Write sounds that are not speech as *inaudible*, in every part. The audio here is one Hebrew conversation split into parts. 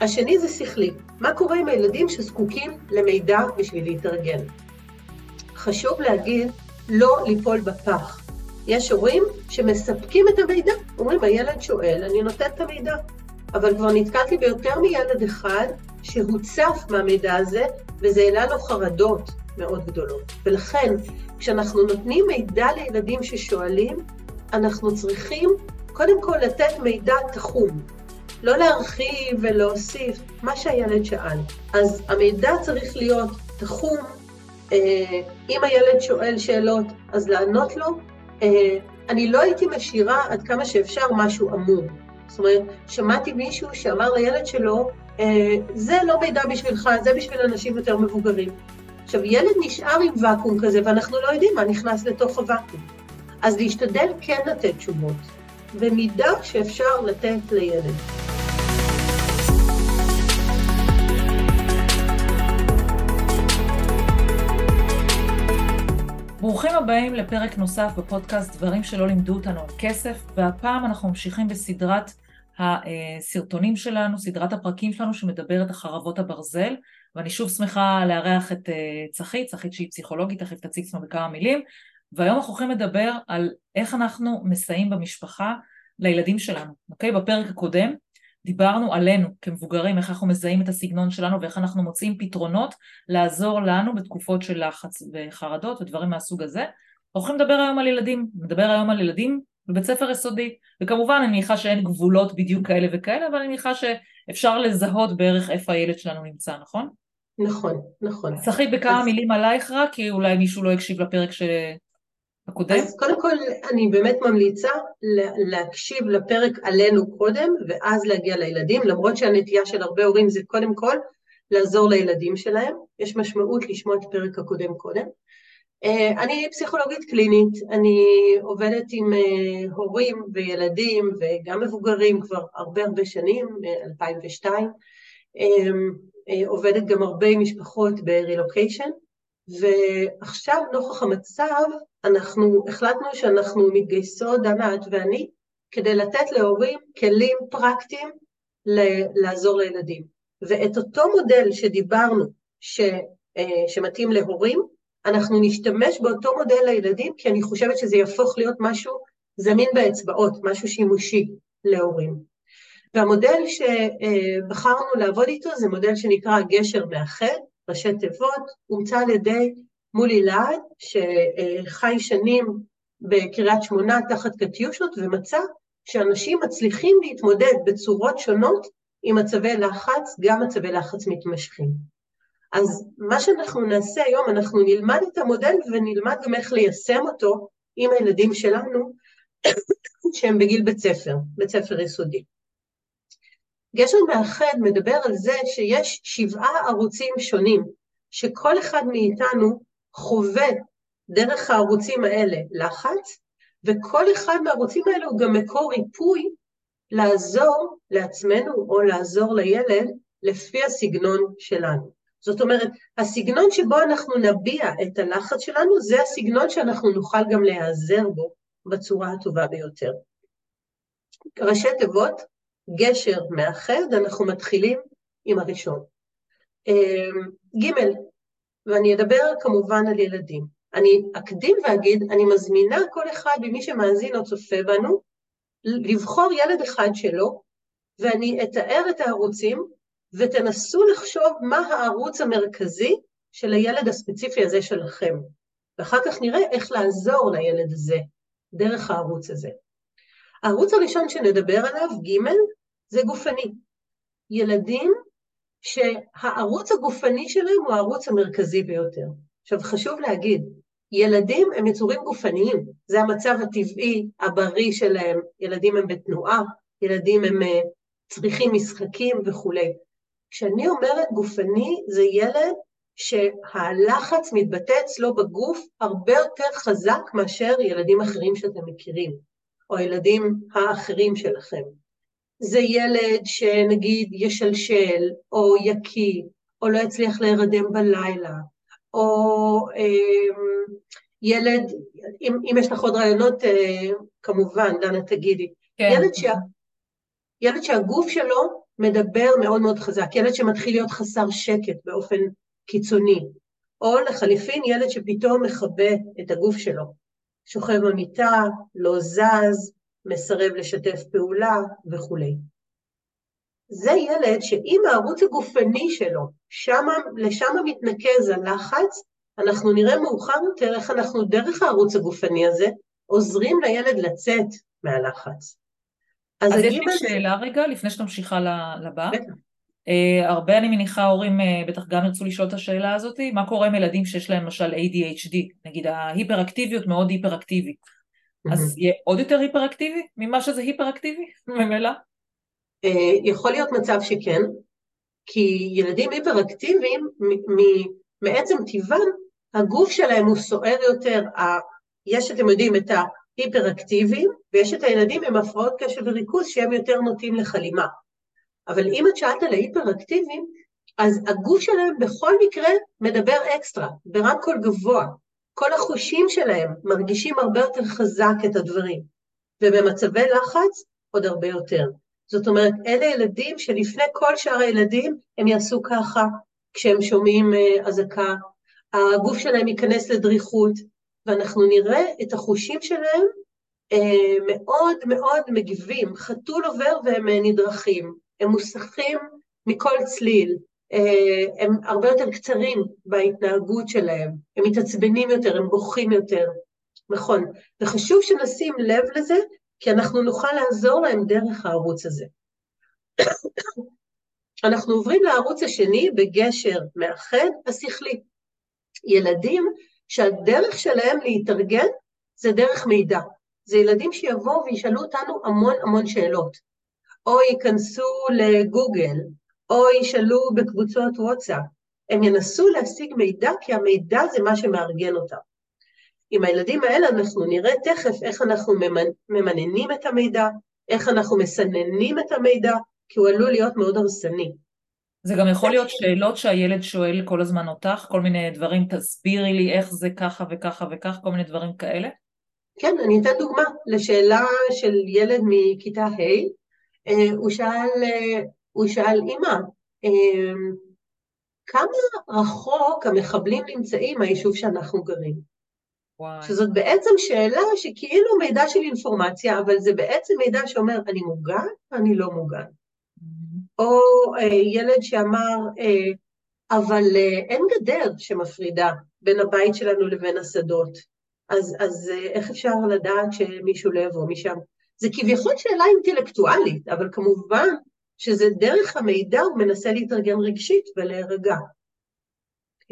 השני זה שכלי. מה קורה עם הילדים שזקוקים למידע בשביל להתארגן? חשוב להגיד, לא ליפול בפח. יש הורים שמספקים את המידע, אומרים, הילד שואל, אני נותן את המידע. אבל כבר נתקלתי ביותר מילד אחד שהוצף מהמידע הזה, וזה העלה לו חרדות מאוד גדולות. ולכן, כשאנחנו נותנים מידע לילדים ששואלים, אנחנו צריכים קודם כל לתת מידע תחום. לא להרחיב ולהוסיף, מה שהילד שאל. אז המידע צריך להיות תחום, אה, אם הילד שואל שאלות, אז לענות לו. אה, אני לא הייתי משאירה עד כמה שאפשר משהו עמום. זאת אומרת, שמעתי מישהו שאמר לילד שלו, אה, זה לא מידע בשבילך, זה בשביל אנשים יותר מבוגרים. עכשיו, ילד נשאר עם ואקום כזה, ואנחנו לא יודעים מה נכנס לתוך הוואקום. אז להשתדל כן לתת תשובות, במידה שאפשר לתת לילד. ברוכים הבאים לפרק נוסף בפודקאסט דברים שלא לימדו אותנו על כסף, והפעם אנחנו ממשיכים בסדרת הסרטונים שלנו, סדרת הפרקים שלנו שמדברת על חרבות הברזל, ואני שוב שמחה לארח את אה, צחית, צחית שהיא פסיכולוגית, תכף תציג עצמה בכמה מילים, והיום אנחנו הולכים לדבר על איך אנחנו מסייעים במשפחה לילדים שלנו, אוקיי? בפרק הקודם דיברנו עלינו כמבוגרים, איך אנחנו מזהים את הסגנון שלנו ואיך אנחנו מוצאים פתרונות לעזור לנו בתקופות של לחץ וחרדות ודברים מהסוג הזה. אנחנו הולכים לדבר היום על ילדים, נדבר היום על ילדים בבית ספר יסודי, וכמובן אני מניחה שאין גבולות בדיוק כאלה וכאלה, אבל אני מניחה שאפשר לזהות בערך איפה הילד שלנו נמצא, נכון? נכון, נכון. צחי בכמה אז... מילים עלייך רק, כי אולי מישהו לא הקשיב לפרק ש... הקודם? אז קודם כל, אני באמת ממליצה להקשיב לפרק עלינו קודם, ואז להגיע לילדים, למרות שהנטייה של הרבה הורים זה קודם כל לעזור לילדים שלהם. יש משמעות לשמוע את הפרק הקודם קודם. אה, אני פסיכולוגית קלינית, אני עובדת עם אה, הורים וילדים וגם מבוגרים כבר הרבה הרבה שנים, מ-2002. אה, עובדת גם הרבה עם משפחות ברילוקיישן, ועכשיו, נוכח המצב, אנחנו החלטנו שאנחנו מתגייסות, דנה את ואני, כדי לתת להורים כלים פרקטיים לעזור לילדים. ואת אותו מודל שדיברנו, ש, אה, שמתאים להורים, אנחנו נשתמש באותו מודל לילדים, כי אני חושבת שזה יהפוך להיות משהו זמין באצבעות, משהו שימושי להורים. והמודל שבחרנו לעבוד איתו זה מודל שנקרא גשר מאחד, ראשי תיבות, הומצא על ידי מולי להד, שחי שנים בקריית שמונה תחת קטיושות, ומצא שאנשים מצליחים להתמודד בצורות שונות עם מצבי לחץ, גם מצבי לחץ מתמשכים. אז מה שאנחנו נעשה היום, אנחנו נלמד את המודל ונלמד גם איך ליישם אותו עם הילדים שלנו שהם בגיל בית ספר, בית ספר יסודי. גשר מאחד מדבר על זה שיש שבעה ערוצים שונים, שכל אחד מאיתנו חווה דרך הערוצים האלה לחץ, וכל אחד מהערוצים האלה הוא גם מקור ריפוי לעזור לעצמנו או לעזור לילד לפי הסגנון שלנו. זאת אומרת, הסגנון שבו אנחנו נביע את הלחץ שלנו, זה הסגנון שאנחנו נוכל גם להיעזר בו בצורה הטובה ביותר. ראשי תיבות, גשר מאחד, אנחנו מתחילים עם הראשון. אמ, ג', ואני אדבר כמובן על ילדים. אני אקדים ואגיד, אני מזמינה כל אחד ממי שמאזין או צופה בנו, לבחור ילד אחד שלו, ואני אתאר את הערוצים, ותנסו לחשוב מה הערוץ המרכזי של הילד הספציפי הזה שלכם. ואחר כך נראה איך לעזור לילד הזה, דרך הערוץ הזה. הערוץ הראשון שנדבר עליו, ג', זה גופני. ילדים שהערוץ הגופני שלהם הוא הערוץ המרכזי ביותר. עכשיו, חשוב להגיד, ילדים הם יצורים גופניים, זה המצב הטבעי, הבריא שלהם, ילדים הם בתנועה, ילדים הם אה, צריכים משחקים וכולי. כשאני אומרת גופני, זה ילד שהלחץ מתבטא אצלו בגוף הרבה יותר חזק מאשר ילדים אחרים שאתם מכירים, או הילדים האחרים שלכם. זה ילד שנגיד ישלשל, או יקיא, או לא יצליח להירדם בלילה, או אה, ילד, אם, אם יש לך עוד רעיונות, אה, כמובן, דנה תגידי. כן. ילד שה... ילד שהגוף שלו מדבר מאוד מאוד חזק, ילד שמתחיל להיות חסר שקט באופן קיצוני, או לחליפין ילד שפתאום מכבה את הגוף שלו, שוכב במיטה, לא זז, מסרב לשתף פעולה וכולי. זה ילד שאם הערוץ הגופני שלו, שמה, לשם מתנקז הלחץ, אנחנו נראה מאוחר יותר איך אנחנו דרך הערוץ הגופני הזה עוזרים לילד לצאת מהלחץ. אז, אז יש לי שאלה רגע, לפני שאת ממשיכה לבא. Uh, הרבה אני מניחה הורים uh, בטח גם ירצו לשאול את השאלה הזאת, מה קורה עם ילדים שיש להם למשל ADHD, נגיד ההיפראקטיביות מאוד היפראקטיבית. אז יהיה עוד יותר היפראקטיבי ממה שזה היפראקטיבי *laughs* ממילא? Uh, יכול להיות מצב שכן, כי ילדים היפראקטיביים מעצם טיבם, הגוף שלהם הוא סוער יותר, יש, אתם יודעים, את ההיפראקטיביים, ויש את הילדים עם הפרעות קשב וריכוז שהם יותר נוטים לחלימה. אבל אם את שאלת על ההיפראקטיביים, אז הגוף שלהם בכל מקרה מדבר אקסטרה, ברמקול גבוה. כל החושים שלהם מרגישים הרבה יותר חזק את הדברים, ובמצבי לחץ עוד הרבה יותר. זאת אומרת, אלה ילדים שלפני כל שאר הילדים הם יעשו ככה, כשהם שומעים uh, אזעקה, הגוף שלהם ייכנס לדריכות, ואנחנו נראה את החושים שלהם uh, מאוד מאוד מגיבים. חתול עובר והם uh, נדרכים, הם מוסכים מכל צליל, הם הרבה יותר קצרים בהתנהגות שלהם, הם מתעצבנים יותר, הם בוכים יותר. נכון, וחשוב שנשים לב לזה, כי אנחנו נוכל לעזור להם דרך הערוץ הזה. *coughs* אנחנו עוברים לערוץ השני בגשר מאחד השכלי. ילדים שהדרך שלהם להתארגן זה דרך מידע. זה ילדים שיבואו וישאלו אותנו המון המון שאלות. או ייכנסו לגוגל, או ישאלו בקבוצות וואטסאפ. הם ינסו להשיג מידע כי המידע זה מה שמארגן אותם. עם הילדים האלה אנחנו נראה תכף איך אנחנו ממננים את המידע, איך אנחנו מסננים את המידע, כי הוא עלול להיות מאוד הרסני. זה גם יכול להיות שאלות שהילד שואל כל הזמן אותך, כל מיני דברים, תסבירי לי איך זה ככה וככה וכך, כל מיני דברים כאלה? כן, אני אתן דוגמה לשאלה של ילד מכיתה ה', אה, הוא שאל, אה, הוא שאל, אמא, אה, כמה רחוק המחבלים נמצאים מהיישוב שאנחנו גרים? וואי. שזאת בעצם שאלה שכאילו מידע של אינפורמציה, אבל זה בעצם מידע שאומר, אני מוגן, אני לא מוגן. או אה, ילד שאמר, אה, אבל אה, אין גדר שמפרידה בין הבית שלנו לבין השדות, אז, אז איך אפשר לדעת שמישהו לא יבוא משם? זה כביכול שאלה אינטלקטואלית, אבל כמובן שזה דרך המידע הוא מנסה להתארגן רגשית ולהירגע.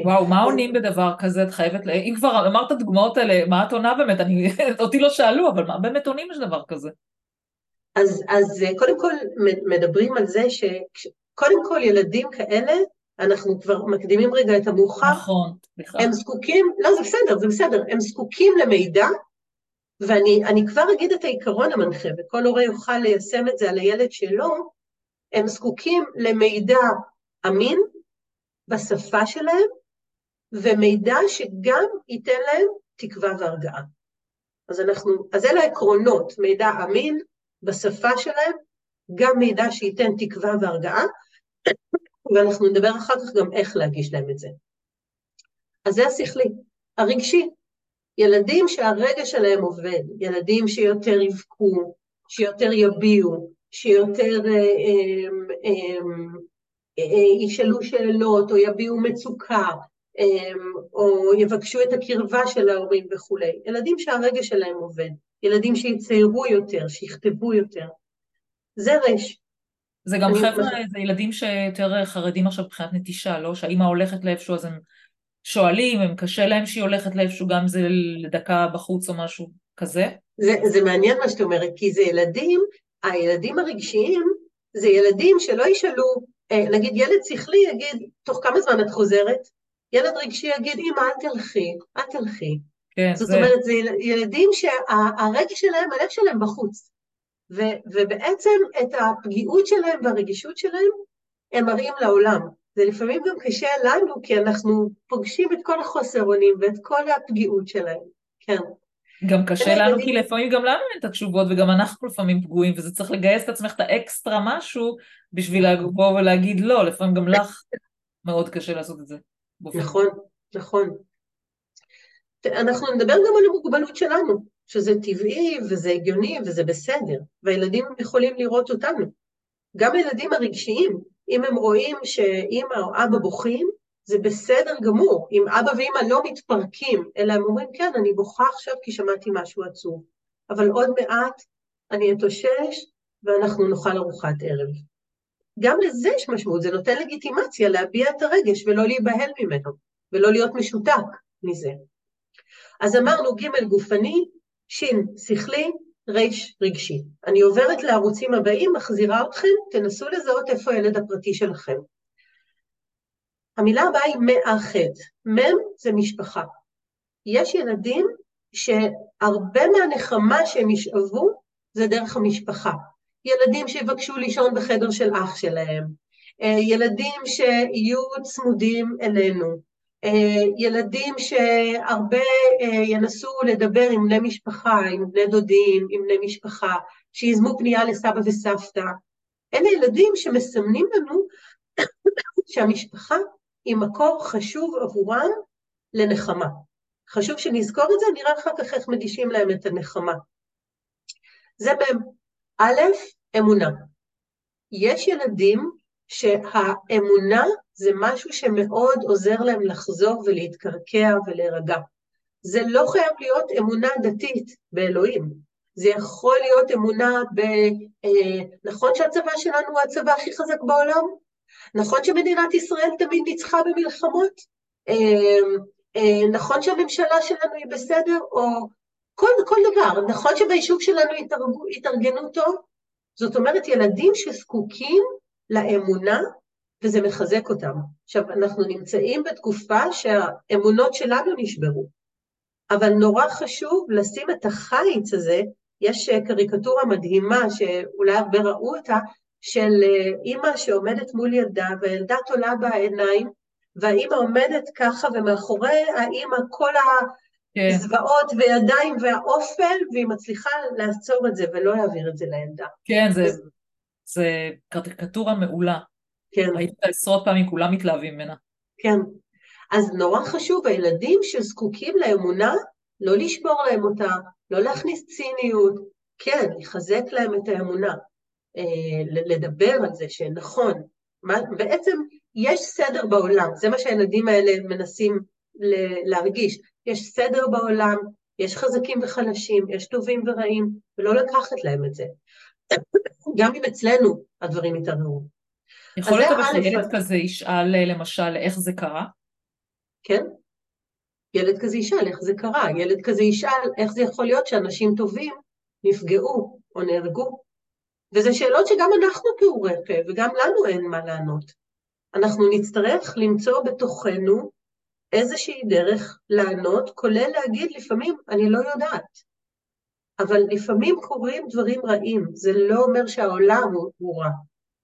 וואו, מה עונים בדבר כזה? את חייבת, אם כבר אמרת דוגמאות האלה, מה את עונה באמת? אני, *laughs* אותי לא שאלו, אבל מה באמת עונים לדבר כזה? אז, אז אה, קודם כל מדברים על זה שקודם כל ילדים כאלה, אנחנו כבר מקדימים רגע את המאוחר, נכון, בכלל. הם זקוקים, לא זה בסדר, זה בסדר, הם זקוקים למידע, ואני כבר אגיד את העיקרון המנחה, וכל הורה יוכל ליישם את זה על הילד שלו, הם זקוקים למידע אמין בשפה שלהם, ומידע שגם ייתן להם תקווה והרגעה. אז אנחנו, אז אלה העקרונות, מידע אמין, בשפה שלהם, גם מידע שייתן תקווה והרגעה, ואנחנו נדבר אחר כך גם איך להגיש להם את זה. אז זה השכלי. הרגשי, ילדים שהרגע שלהם עובד, ילדים שיותר יבכו, שיותר יביעו, שיותר אה, אה, אה, ישאלו שאלות או יביעו מצוקה, או יבקשו את הקרבה של ההורים וכולי. ילדים שהרגע שלהם עובד. ילדים שיציירו יותר, שיכתבו יותר. זה רש. זה גם חבר'ה, זה ילדים שיותר חרדים עכשיו מבחינת נטישה, לא? שהאימא הולכת לאיפשהו אז הם שואלים, הם קשה להם שהיא הולכת לאיפשהו, גם זה לדקה בחוץ או משהו כזה? זה, זה מעניין מה שאת אומרת, כי זה ילדים, הילדים הרגשיים זה ילדים שלא ישאלו, אה, נגיד ילד שכלי יגיד, תוך כמה זמן את חוזרת? ילד רגשי יגיד, אמא, אל תלכי, אל תלכי. כן, זאת זה... אומרת, זה ילדים שהרגש שלהם, הלב שלהם בחוץ. ו, ובעצם את הפגיעות שלהם והרגישות שלהם הם מראים לעולם. זה לפעמים גם קשה לנו, כי אנחנו פוגשים את כל החוסר אונים ואת כל הפגיעות שלהם, כן. גם קשה לנו, כי לפעמים גם לנו אין את התשובות, וגם אנחנו לפעמים פגועים, וזה צריך לגייס את עצמך את האקסטרה משהו בשביל לבוא ולהגיד לא, לפעמים גם לך מאוד קשה לעשות את זה. נכון, נכון. אנחנו נדבר גם על המוגבלות שלנו, שזה טבעי וזה הגיוני וזה בסדר, והילדים יכולים לראות אותנו. גם הילדים הרגשיים, אם הם רואים שאימא או אבא בוכים, זה בסדר גמור. אם אבא ואימא לא מתפרקים, אלא הם אומרים, כן, אני בוכה עכשיו כי שמעתי משהו עצוב, אבל עוד מעט אני אתאושש ואנחנו נאכל ארוחת ערב. גם לזה יש משמעות, זה נותן לגיטימציה להביע את הרגש ולא להיבהל ממנו, ולא להיות משותק מזה. אז אמרנו ג' גופני, ש' שכלי, ר' רגשי. אני עוברת לערוצים הבאים, מחזירה אתכם, תנסו לזהות איפה הילד הפרטי שלכם. המילה הבאה היא מאחד. מ' זה משפחה. יש ילדים שהרבה מהנחמה שהם ישאבו זה דרך המשפחה. ילדים שיבקשו לישון בחדר של אח שלהם, אה, ילדים שיהיו צמודים אלינו, אה, ילדים שהרבה אה, ינסו לדבר עם בני משפחה, עם בני דודים, עם בני משפחה, שיזמו פנייה לסבא וסבתא. אלה ילדים שמסמנים לנו *coughs* שהמשפחה היא מקור חשוב עבורם לנחמה. חשוב שנזכור את זה, נראה אחר כך איך מגישים להם את הנחמה. זה א', אמונה. יש ילדים שהאמונה זה משהו שמאוד עוזר להם לחזור ולהתקרקע ולהירגע. זה לא חייב להיות אמונה דתית באלוהים. זה יכול להיות אמונה ב... אה, נכון שהצבא שלנו הוא הצבא הכי חזק בעולם? נכון שמדינת ישראל תמיד ניצחה במלחמות? אה, אה, נכון שהממשלה שלנו היא בסדר? או כל, כל דבר. נכון שביישוב שלנו התארגו, התארגנו טוב? זאת אומרת, ילדים שזקוקים לאמונה, וזה מחזק אותם. עכשיו, אנחנו נמצאים בתקופה שהאמונות שלנו נשברו, אבל נורא חשוב לשים את החיץ הזה, יש קריקטורה מדהימה, שאולי הרבה ראו אותה, של אימא שעומדת מול ילדה, והילדה תולה בעיניים, והאימא עומדת ככה, ומאחורי האימא כל כן. הזוועות וידיים והאופל, והיא מצליחה לעצור את זה ולא להעביר את זה לילדה. כן, זה, זה קריקטורה מעולה. כן. ראיתי אותה עשרות פעמים, כולם מתלהבים ממנה. כן. אז נורא חשוב, הילדים שזקוקים לאמונה, לא לשבור להם אותה, לא להכניס ציניות, כן, לחזק להם את האמונה, אה, לדבר על זה שנכון, מה, בעצם יש סדר בעולם, זה מה שהילדים האלה מנסים להרגיש, יש סדר בעולם, יש חזקים וחלשים, יש טובים ורעים, ולא לקחת להם את זה. גם אם אצלנו הדברים יתערערו. יכול להיות אבל שילד כזה ישאל למשל איך זה קרה? כן. ילד כזה ישאל איך זה קרה, ילד כזה ישאל איך זה יכול להיות שאנשים טובים נפגעו או נהרגו. וזה שאלות שגם אנחנו פעורי פה וגם לנו אין מה לענות. אנחנו נצטרך למצוא בתוכנו איזושהי דרך לענות, כולל להגיד לפעמים, אני לא יודעת. אבל לפעמים קורים דברים רעים, זה לא אומר שהעולם הוא, רע,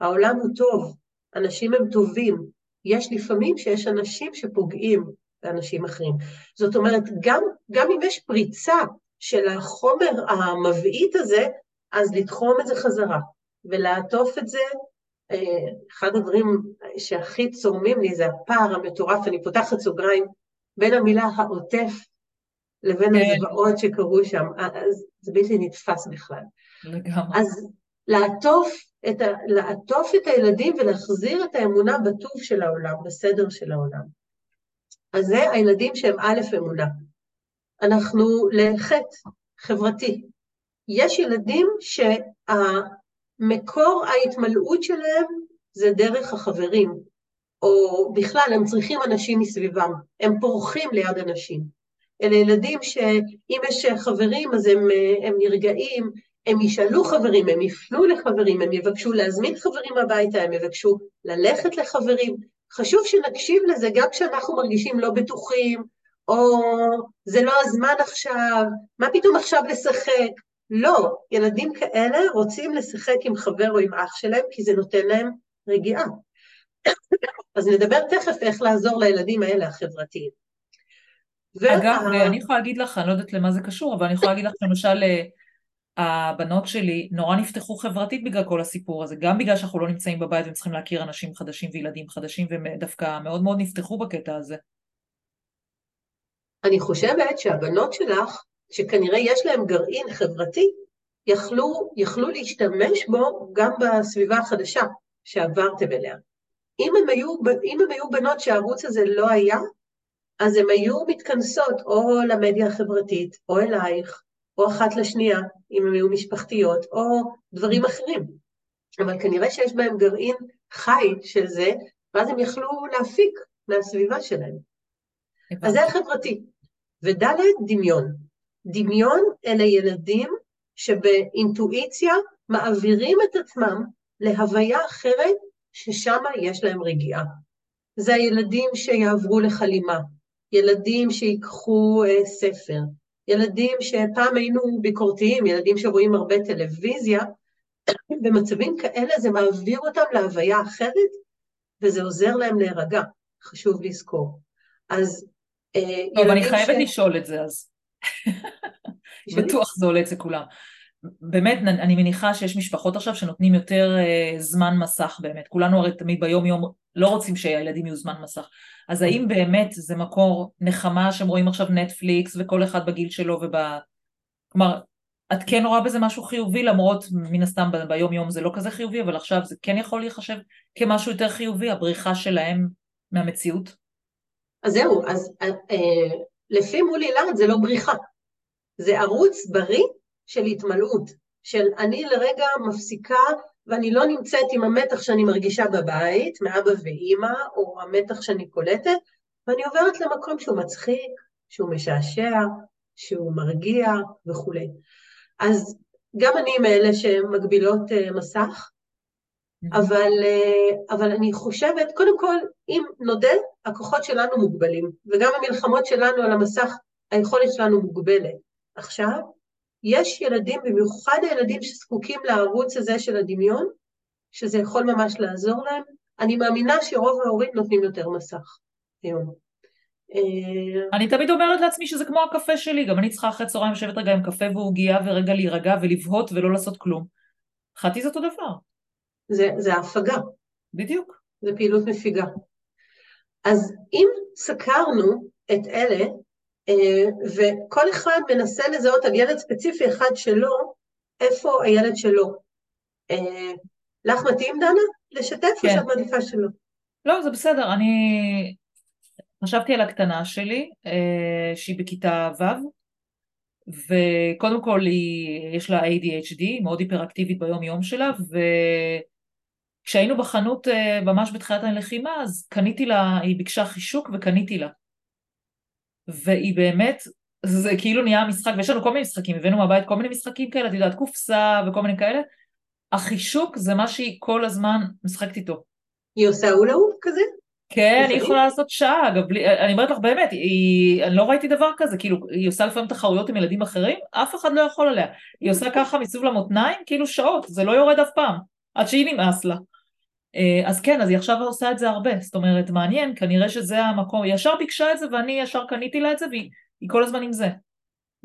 העולם הוא טוב, אנשים הם טובים. יש לפעמים שיש אנשים שפוגעים באנשים אחרים. זאת אומרת, גם, גם אם יש פריצה של החומר המבעית הזה, אז לתחום את זה חזרה, ולעטוף את זה אה, אחד הדברים שהכי צורמים לי זה הפער המטורף, אני פותחת סוגריים, בין המילה העוטף לבין כן. הזוועות שקרו שם, אז זה בלתי נתפס בכלל. לגמרי. אז לעטוף את, ה, לעטוף את הילדים ולהחזיר את האמונה בטוב של העולם, בסדר של העולם. אז זה הילדים שהם א' אמונה. אנחנו לחטא חברתי. יש ילדים שה... מקור ההתמלאות שלהם זה דרך החברים, או בכלל, הם צריכים אנשים מסביבם, הם פורחים ליד אנשים. אלה ילדים שאם יש חברים אז הם, הם נרגעים, הם ישאלו חברים, הם יפנו לחברים, הם יבקשו להזמין חברים הביתה, הם יבקשו ללכת לחברים. חשוב שנקשיב לזה גם כשאנחנו מרגישים לא בטוחים, או זה לא הזמן עכשיו, מה פתאום עכשיו לשחק? לא, ילדים כאלה רוצים לשחק עם חבר או עם אח שלהם כי זה נותן להם רגיעה. אז נדבר תכף איך לעזור לילדים האלה החברתיים. אגב, וה... אני יכולה להגיד לך, אני לא יודעת למה זה קשור, אבל אני יכולה להגיד לך למשל, הבנות שלי נורא נפתחו חברתית בגלל כל הסיפור הזה, גם בגלל שאנחנו לא נמצאים בבית וצריכים להכיר אנשים חדשים וילדים חדשים, ודווקא מאוד מאוד נפתחו בקטע הזה. אני חושבת שהבנות שלך, שכנראה יש להן גרעין חברתי, יכלו, יכלו להשתמש בו גם בסביבה החדשה שעברתם אליה. אם הם, היו, אם הם היו בנות שהערוץ הזה לא היה, אז הן היו מתכנסות או למדיה החברתית, או אלייך, או אחת לשנייה, אם הן היו משפחתיות, או דברים אחרים. אבל כנראה שיש בהם גרעין חי של זה, ואז הם יכלו להפיק מהסביבה שלהם. אז זה החברתי. וד' דמיון. דמיון אלה ילדים שבאינטואיציה מעבירים את עצמם להוויה אחרת ששם יש להם רגיעה. זה הילדים שיעברו לחלימה, ילדים שיקחו אה, ספר, ילדים שפעם היינו ביקורתיים, ילדים שרואים הרבה טלוויזיה, *coughs* במצבים כאלה זה מעביר אותם להוויה אחרת, וזה עוזר להם להירגע, חשוב לזכור. אז אה, טוב, אני חייבת ש... לשאול את זה אז. *laughs* בטוח זה עולה אצל כולם. באמת, אני מניחה שיש משפחות עכשיו שנותנים יותר uh, זמן מסך באמת. כולנו הרי תמיד ביום יום לא רוצים שהילדים יהיו זמן מסך. אז האם באמת זה מקור נחמה שהם רואים עכשיו נטפליקס וכל אחד בגיל שלו וב... כלומר, את כן רואה בזה משהו חיובי למרות מן הסתם ביום יום זה לא כזה חיובי אבל עכשיו זה כן יכול להיחשב כמשהו יותר חיובי הבריחה שלהם מהמציאות? אז זהו, אז אה, אה לפי מולי לארד זה לא בריחה, זה ערוץ בריא של התמלאות, של אני לרגע מפסיקה ואני לא נמצאת עם המתח שאני מרגישה בבית, מאבא ואימא, או המתח שאני קולטת, ואני עוברת למקום שהוא מצחיק, שהוא משעשע, שהוא מרגיע וכולי. אז גם אני מאלה שמגבילות uh, מסך. אבל, uh, אבל אני חושבת, קודם כל, אם נודה, הכוחות שלנו מוגבלים, וגם המלחמות שלנו על המסך, היכולת שלנו מוגבלת. עכשיו, יש ילדים, במיוחד הילדים שזקוקים לערוץ הזה של הדמיון, שזה יכול ממש לעזור להם. אני מאמינה שרוב ההורים נותנים יותר מסך היום. אה, אני תמיד אומרת לעצמי שזה כמו הקפה שלי, גם אני צריכה אחרי צהריים לשבת רגע עם קפה ועוגייה ורגע להירגע ולבהות ולא לעשות כלום. חטי זה אותו דבר. זה, זה הפגה. בדיוק. זה פעילות מפיגה. אז אם סקרנו את אלה, אה, וכל אחד מנסה לזהות על ילד ספציפי אחד שלו, איפה הילד שלו. אה, לך מתאים, דנה? לשתף כן. או שאת מעדיפה שלא? לא, זה בסדר. אני חשבתי על הקטנה שלי, אה, שהיא בכיתה ו', וקודם כל היא, יש לה ADHD, מאוד היפראקטיבית ביום יום שלה, וכשהיינו בחנות ממש בתחילת הלחימה, אז קניתי לה, היא ביקשה חישוק וקניתי לה. והיא באמת, זה כאילו נהיה משחק, ויש לנו כל מיני משחקים, הבאנו מהבית כל מיני משחקים כאלה, את יודעת, קופסה וכל מיני כאלה. החישוק זה מה שהיא כל הזמן משחקת איתו. היא עושה אולאו כזה? כן, היא יכולה לעשות שעה, אגב, אני אומרת לך באמת, היא, אני לא ראיתי דבר כזה, כאילו, היא עושה לפעמים תחרויות עם ילדים אחרים, אף אחד לא יכול עליה. היא עושה ככה מסביב למותניים, כאילו שעות, זה לא יורד אף פעם, עד שהיא נמאס לה. אה, אז כן, אז היא עכשיו עושה את זה הרבה, זאת אומרת, מעניין, כנראה שזה המקום, היא ישר ביקשה את זה ואני ישר קניתי לה את זה והיא כל הזמן עם זה.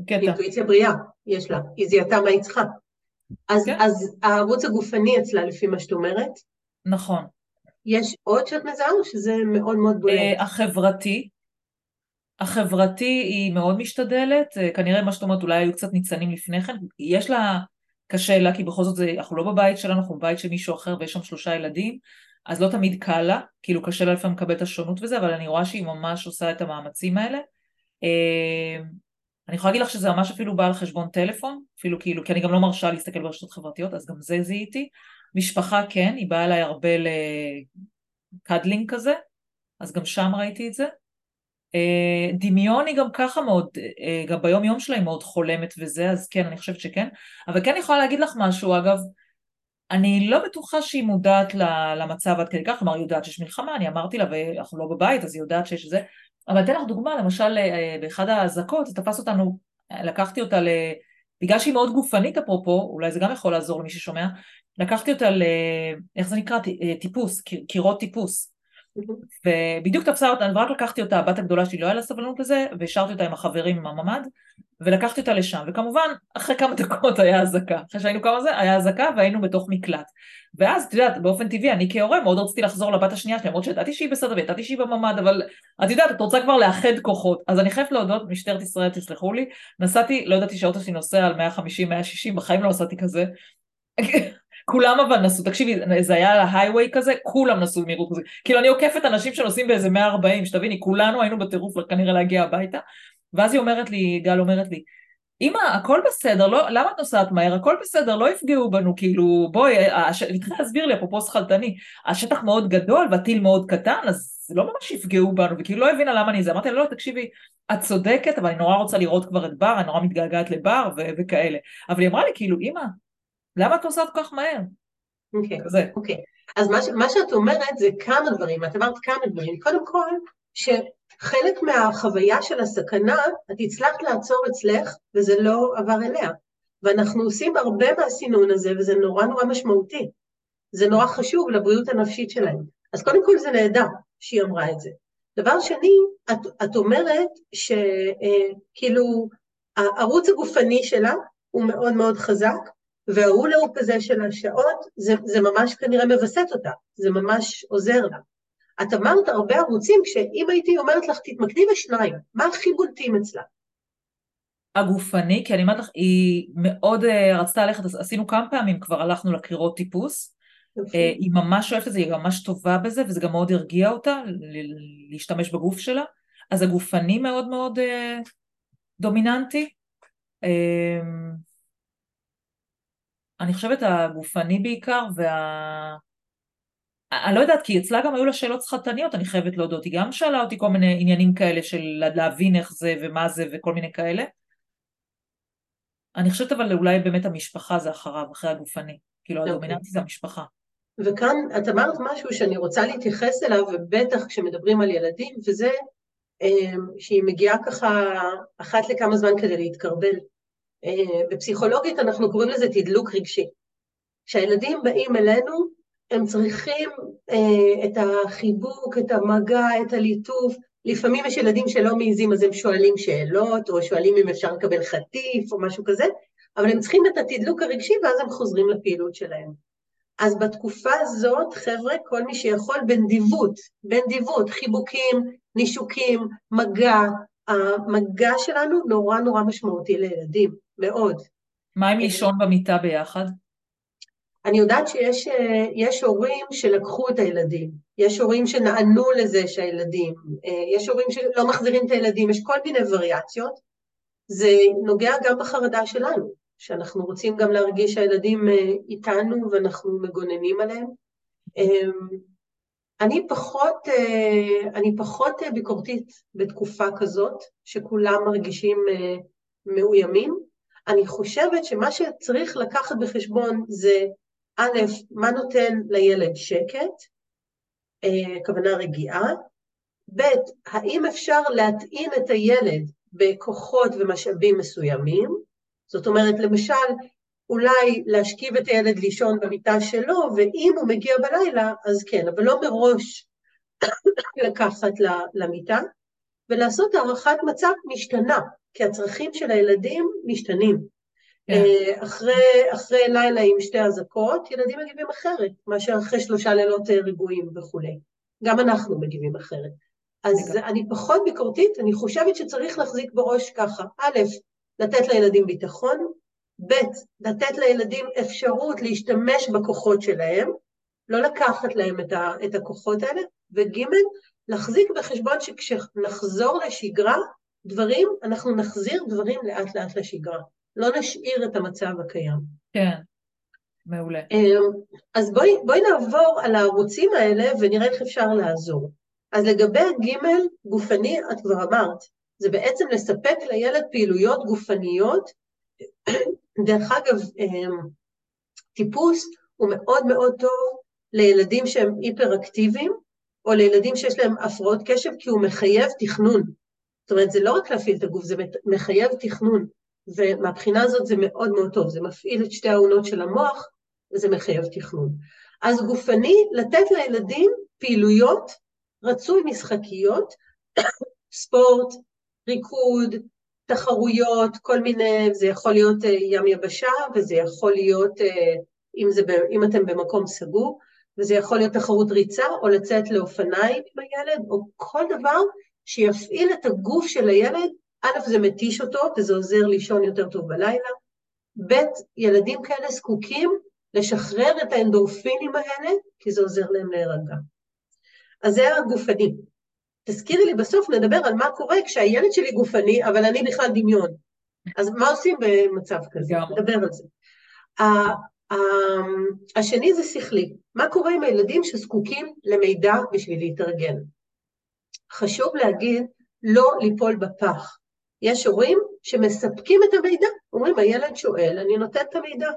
קטע. אינטואיציה בריאה, יש לה, היא זיהתה מה היא צריכה. אז, כן? אז הערוץ הגופני אצלה, לפי מה שאת אומרת? נכון. יש עוד שאת מזהה או שזה מאוד מאוד בולט? Uh, החברתי, החברתי היא מאוד משתדלת, uh, כנראה מה שאת אומרת אולי היו קצת ניצנים לפני כן, יש לה קשה לה, כי בכל זאת זה, אנחנו לא בבית שלנו, אנחנו בבית של מישהו אחר ויש שם שלושה ילדים, אז לא תמיד קל לה, כאילו קשה לה לפעמים לקבל את השונות וזה, אבל אני רואה שהיא ממש עושה את המאמצים האלה. אה, אני יכולה להגיד לך שזה ממש אפילו בא על חשבון טלפון, אפילו כאילו, כי אני גם לא מרשה להסתכל ברשתות חברתיות, אז גם זה זיהיתי. משפחה כן, היא באה אליי הרבה לקדלינג כזה, אז גם שם ראיתי את זה. אה, דמיון היא גם ככה מאוד, אה, גם ביום יום שלה היא מאוד חולמת וזה, אז כן, אני חושבת שכן. אבל כן יכולה להגיד לך משהו, אגב, אני לא בטוחה שהיא מודעת למצב עד כדי כך, כלומר היא יודעת שיש מלחמה, אני אמרתי לה ואנחנו לא בבית אז היא יודעת שיש זה, אבל אתן לך דוגמה, למשל אה, באחד האזעקות זה תפס אותנו, לקחתי אותה ל... בגלל שהיא מאוד גופנית אפרופו, אולי זה גם יכול לעזור למי ששומע, לקחתי אותה ל... איך זה נקרא? טיפוס, קירות טיפוס. ובדיוק תפסה אותה, ורק לקחתי אותה, הבת הגדולה שלי לא היה לה סבלנות לזה, והשארתי אותה עם החברים עם הממ"ד, ולקחתי אותה לשם, וכמובן, אחרי כמה דקות היה אזעקה, אחרי שהיינו כמה זה, היה אזעקה והיינו בתוך מקלט. ואז, את יודעת, באופן טבעי, אני כהורה מאוד רציתי לחזור לבת השנייה שלי, למרות שידעתי שהיא בסדר וידעתי שהיא בממ"ד, אבל את יודעת, את רוצה כבר לאחד כוחות. אז אני חייבת להודות, משטרת ישראל, תסלחו לי, נסעתי, לא ידעתי שהאוטו שלי נוסע על 150-160, בחיים לא נסעתי כזה. כולם אבל נסעו, תקשיבי, זה היה על ההייווי כזה, כולם נסעו במהירות כזה. כאילו אני עוקפת אנשים שנוסעים באיזה 140, שתביני, כולנו היינו בטירוף כנראה להגיע הביתה. ואז היא אומרת לי, גל אומרת לי, אמא, הכל בסדר, לא, למה את נוסעת מהר? הכל בסדר, לא יפגעו בנו, כאילו, בואי, הש... התחילה להסביר לי, אפרופו שכלתני, השטח מאוד גדול והטיל מאוד קטן, אז לא ממש יפגעו בנו, וכאילו לא הבינה למה אני זה. אמרתי לה, לא, תקשיבי, את צודקת, אבל אני נורא רוצה לראות כבר את בר, אני נורא מתגעגעת לבר ו- וכאלה. אבל היא אמרה לי, כאילו, אמא, למה את נוסעת כל כך מהר? אוקיי, okay, אוקיי. Okay. אז מה, מה שאת אומרת זה כמה דברים, את אמרת כמה דברים. קודם כל, ש... חלק מהחוויה של הסכנה, את הצלחת לעצור אצלך וזה לא עבר אליה. ואנחנו עושים הרבה מהסינון הזה וזה נורא נורא משמעותי. זה נורא חשוב לבריאות הנפשית שלהם. אז קודם כל זה נהדר שהיא אמרה את זה. דבר שני, את, את אומרת שכאילו אה, הערוץ הגופני שלה הוא מאוד מאוד חזק, והרולאופ הזה של השעות, זה, זה ממש כנראה מווסת אותה, זה ממש עוזר לה. את אמרת הרבה ערוצים, כשאם הייתי אומרת לך, תתמקדי בשניים, מה הכי בולטים אצלה? הגופני, כי אני אומרת לך, היא מאוד uh, רצתה ללכת, עשינו כמה פעמים, כבר הלכנו לקרירות טיפוס. Uh, היא ממש אוהבת את זה, היא ממש טובה בזה, וזה גם מאוד הרגיע אותה, להשתמש בגוף שלה. אז הגופני מאוד מאוד uh, דומיננטי. אני חושבת הגופני בעיקר, וה... אני לא יודעת, כי אצלה גם היו לה שאלות שכלתניות, אני חייבת להודות. היא גם שאלה אותי כל מיני עניינים כאלה של להבין איך זה ומה זה וכל מיני כאלה. אני חושבת אבל אולי באמת המשפחה זה אחריו, אחרי הגופני. כאילו okay. הדומיננטי זה המשפחה. וכאן את אמרת משהו שאני רוצה להתייחס אליו, ובטח כשמדברים על ילדים, וזה אמ, שהיא מגיעה ככה אחת לכמה זמן כדי להתקרבל. אה, בפסיכולוגית אנחנו קוראים לזה תדלוק רגשי. כשהילדים באים אלינו, הם צריכים אה, את החיבוק, את המגע, את הליטוף. לפעמים יש ילדים שלא מעיזים אז הם שואלים שאלות, או שואלים אם אפשר לקבל חטיף או משהו כזה, אבל הם צריכים את התדלוק הרגשי ואז הם חוזרים לפעילות שלהם. אז בתקופה הזאת, חבר'ה, כל מי שיכול בנדיבות, בנדיבות, חיבוקים, נישוקים, מגע, המגע שלנו נורא נורא משמעותי לילדים, מאוד. מה עם לישון במיטה ביחד? אני יודעת שיש הורים שלקחו את הילדים, יש הורים שנענו לזה שהילדים, יש הורים שלא מחזירים את הילדים, יש כל מיני וריאציות. זה נוגע גם בחרדה שלנו, שאנחנו רוצים גם להרגיש שהילדים איתנו ואנחנו מגוננים עליהם. אני פחות, אני פחות ביקורתית בתקופה כזאת, שכולם מרגישים מאוימים. אני חושבת שמה שצריך לקחת בחשבון זה א', מה נותן לילד שקט, אה, כוונה רגיעה, ב', האם אפשר להטעין את הילד בכוחות ומשאבים מסוימים, זאת אומרת, למשל, אולי להשכיב את הילד לישון במיטה שלו, ואם הוא מגיע בלילה, אז כן, אבל לא מראש *coughs* לקחת למיטה, ולעשות הערכת מצב משתנה, כי הצרכים של הילדים משתנים. כן. אה, אחרי, אחרי לילה עם שתי אזעקות, ילדים מגיבים אחרת, מאשר אחרי שלושה לילות אה, רגועים וכולי. גם אנחנו מגיבים אחרת. אז אני פחות ביקורתית, אני חושבת שצריך להחזיק בראש ככה, א', לתת לילדים ביטחון, ב', לתת לילדים אפשרות להשתמש בכוחות שלהם, לא לקחת להם את, ה, את הכוחות האלה, וג', להחזיק בחשבון שכשנחזור לשגרה, דברים, אנחנו נחזיר דברים לאט לאט לשגרה. לא נשאיר את המצב הקיים. כן, מעולה. אמ, אז בואי, בואי נעבור על הערוצים האלה ונראה איך אפשר לעזור. אז לגבי הגימל גופני, את כבר אמרת, זה בעצם לספק לילד פעילויות גופניות. *clears throat* דרך אגב, אמ, טיפוס הוא מאוד מאוד טוב לילדים שהם היפראקטיביים, או לילדים שיש להם הפרעות קשב, כי הוא מחייב תכנון. זאת אומרת, זה לא רק להפעיל את הגוף, זה מחייב תכנון. ומהבחינה הזאת זה מאוד מאוד טוב, זה מפעיל את שתי העונות של המוח, וזה מחייב תכנון. אז גופני, לתת לילדים פעילויות, רצוי משחקיות, *coughs* ספורט, ריקוד, תחרויות, כל מיני, זה יכול להיות אה, ים יבשה וזה יכול להיות, אה, אם, זה, אם אתם במקום סגור, וזה יכול להיות תחרות ריצה או לצאת לאופניים עם הילד, או כל דבר שיפעיל את הגוף של הילד, א', זה מתיש אותו וזה עוזר לישון יותר טוב בלילה, ב', ילדים כאלה זקוקים לשחרר את האנדורפינים האלה, כי זה עוזר להם להירגע. אז זה הגופני. תזכירי לי בסוף, נדבר על מה קורה כשהילד שלי גופני, אבל אני בכלל דמיון. אז מה עושים במצב כזה? נדבר על זה. השני זה שכלי. מה קורה עם הילדים שזקוקים למידע בשביל להתארגן? חשוב להגיד, לא ליפול בפח. יש הורים שמספקים את המידע, אומרים, הילד שואל, אני נותן את המידע.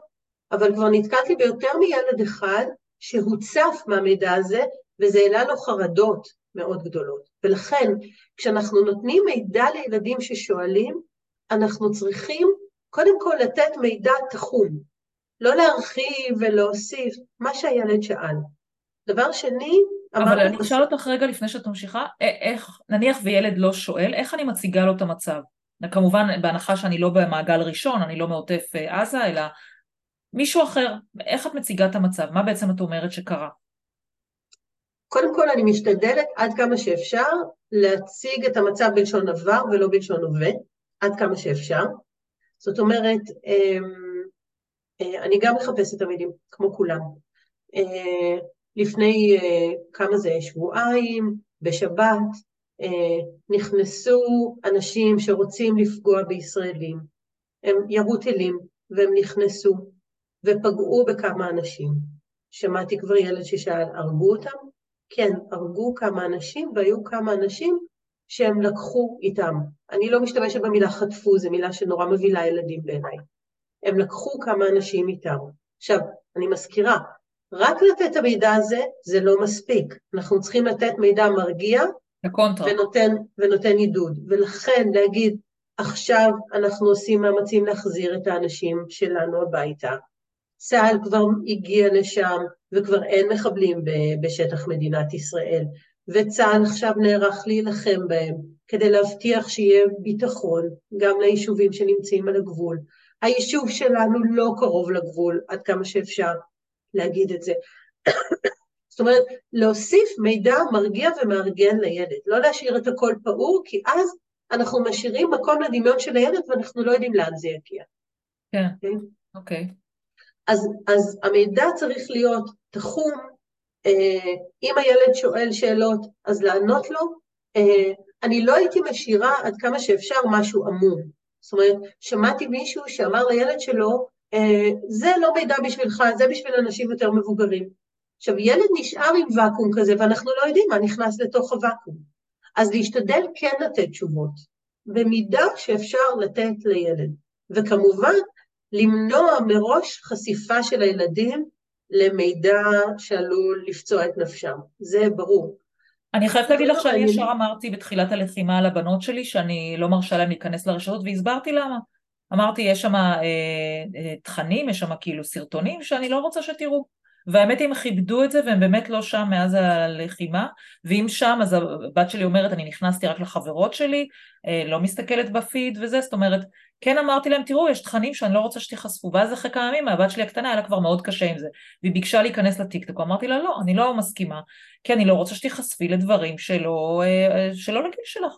אבל כבר נתקלתי ביותר מילד אחד שהוצף מהמידע הזה, וזה העלה לו חרדות מאוד גדולות. ולכן, כשאנחנו נותנים מידע לילדים ששואלים, אנחנו צריכים קודם כל לתת מידע תחום, לא להרחיב ולהוסיף, מה שהילד שאל. דבר שני, אבל אני אשאל אותך רגע לפני שאת ממשיכה, איך, נניח וילד לא שואל, איך אני מציגה לו את המצב? כמובן, בהנחה שאני לא במעגל ראשון, אני לא מעוטף אה, עזה, אלא מישהו אחר, איך את מציגה את המצב? מה בעצם את אומרת שקרה? קודם כל אני משתדלת עד כמה שאפשר להציג את המצב בלשון עבר ולא בלשון הווה, עד כמה שאפשר. זאת אומרת, אמ, אה, אני גם מחפשת את המילים, כמו כולם. לפני אה, כמה זה, שבועיים, בשבת, נכנסו אנשים שרוצים לפגוע בישראלים. הם ירו טילים והם נכנסו ופגעו בכמה אנשים. שמעתי כבר ילד ששאל, הרגו אותם? כן, הרגו כמה אנשים, והיו כמה אנשים שהם לקחו איתם. אני לא משתמשת במילה חטפו, זו מילה שנורא מבהילה ילדים בעיניי. הם לקחו כמה אנשים איתם. עכשיו, אני מזכירה, רק לתת את המידע הזה, זה לא מספיק. אנחנו צריכים לתת מידע מרגיע, ונותן, ונותן עידוד. ולכן להגיד, עכשיו אנחנו עושים מאמצים להחזיר את האנשים שלנו הביתה. צה"ל כבר הגיע לשם, וכבר אין מחבלים בשטח מדינת ישראל, וצה"ל עכשיו נערך להילחם בהם, כדי להבטיח שיהיה ביטחון גם ליישובים שנמצאים על הגבול. היישוב שלנו לא קרוב לגבול, עד כמה שאפשר להגיד את זה. זאת אומרת, להוסיף מידע מרגיע ומארגן לילד, לא להשאיר את הכל פעור, כי אז אנחנו משאירים מקום לדמיון של הילד ואנחנו לא יודעים לאן זה יגיע. כן, אוקיי. Okay? Okay. אז, אז המידע צריך להיות תחום, אה, אם הילד שואל שאלות, אז לענות לו. אה, אני לא הייתי משאירה עד כמה שאפשר משהו עמום. זאת אומרת, שמעתי מישהו שאמר לילד שלו, זה לא מידע בשבילך, זה בשביל אנשים יותר מבוגרים. עכשיו, ילד נשאר עם ואקום כזה, ואנחנו לא יודעים מה נכנס לתוך הוואקום. אז להשתדל כן לתת תשובות, במידה שאפשר לתת לילד. וכמובן, למנוע מראש חשיפה של הילדים למידע שעלול לפצוע את נפשם. זה ברור. אני חייבת להגיד לך שאני ישר אמרתי בתחילת הלחימה על הבנות שלי שאני לא מרשה להם להיכנס לרשתות והסברתי למה. אמרתי יש שם אה, אה, תכנים, יש שם כאילו סרטונים שאני לא רוצה שתראו. והאמת היא הם כיבדו את זה והם באמת לא שם מאז הלחימה. ואם שם אז הבת שלי אומרת אני נכנסתי רק לחברות שלי אה, לא מסתכלת בפיד וזה. זאת אומרת כן אמרתי להם תראו יש תכנים שאני לא רוצה שתיחשפו. ואז אחרי כמה ימים הבת שלי הקטנה היה לה כבר מאוד קשה עם זה. והיא ביקשה להיכנס לטיקטוק. אמרתי לה לא אני לא מסכימה כי אני לא רוצה שתיחשפי לדברים שלא, אה, שלא לגיל שלך.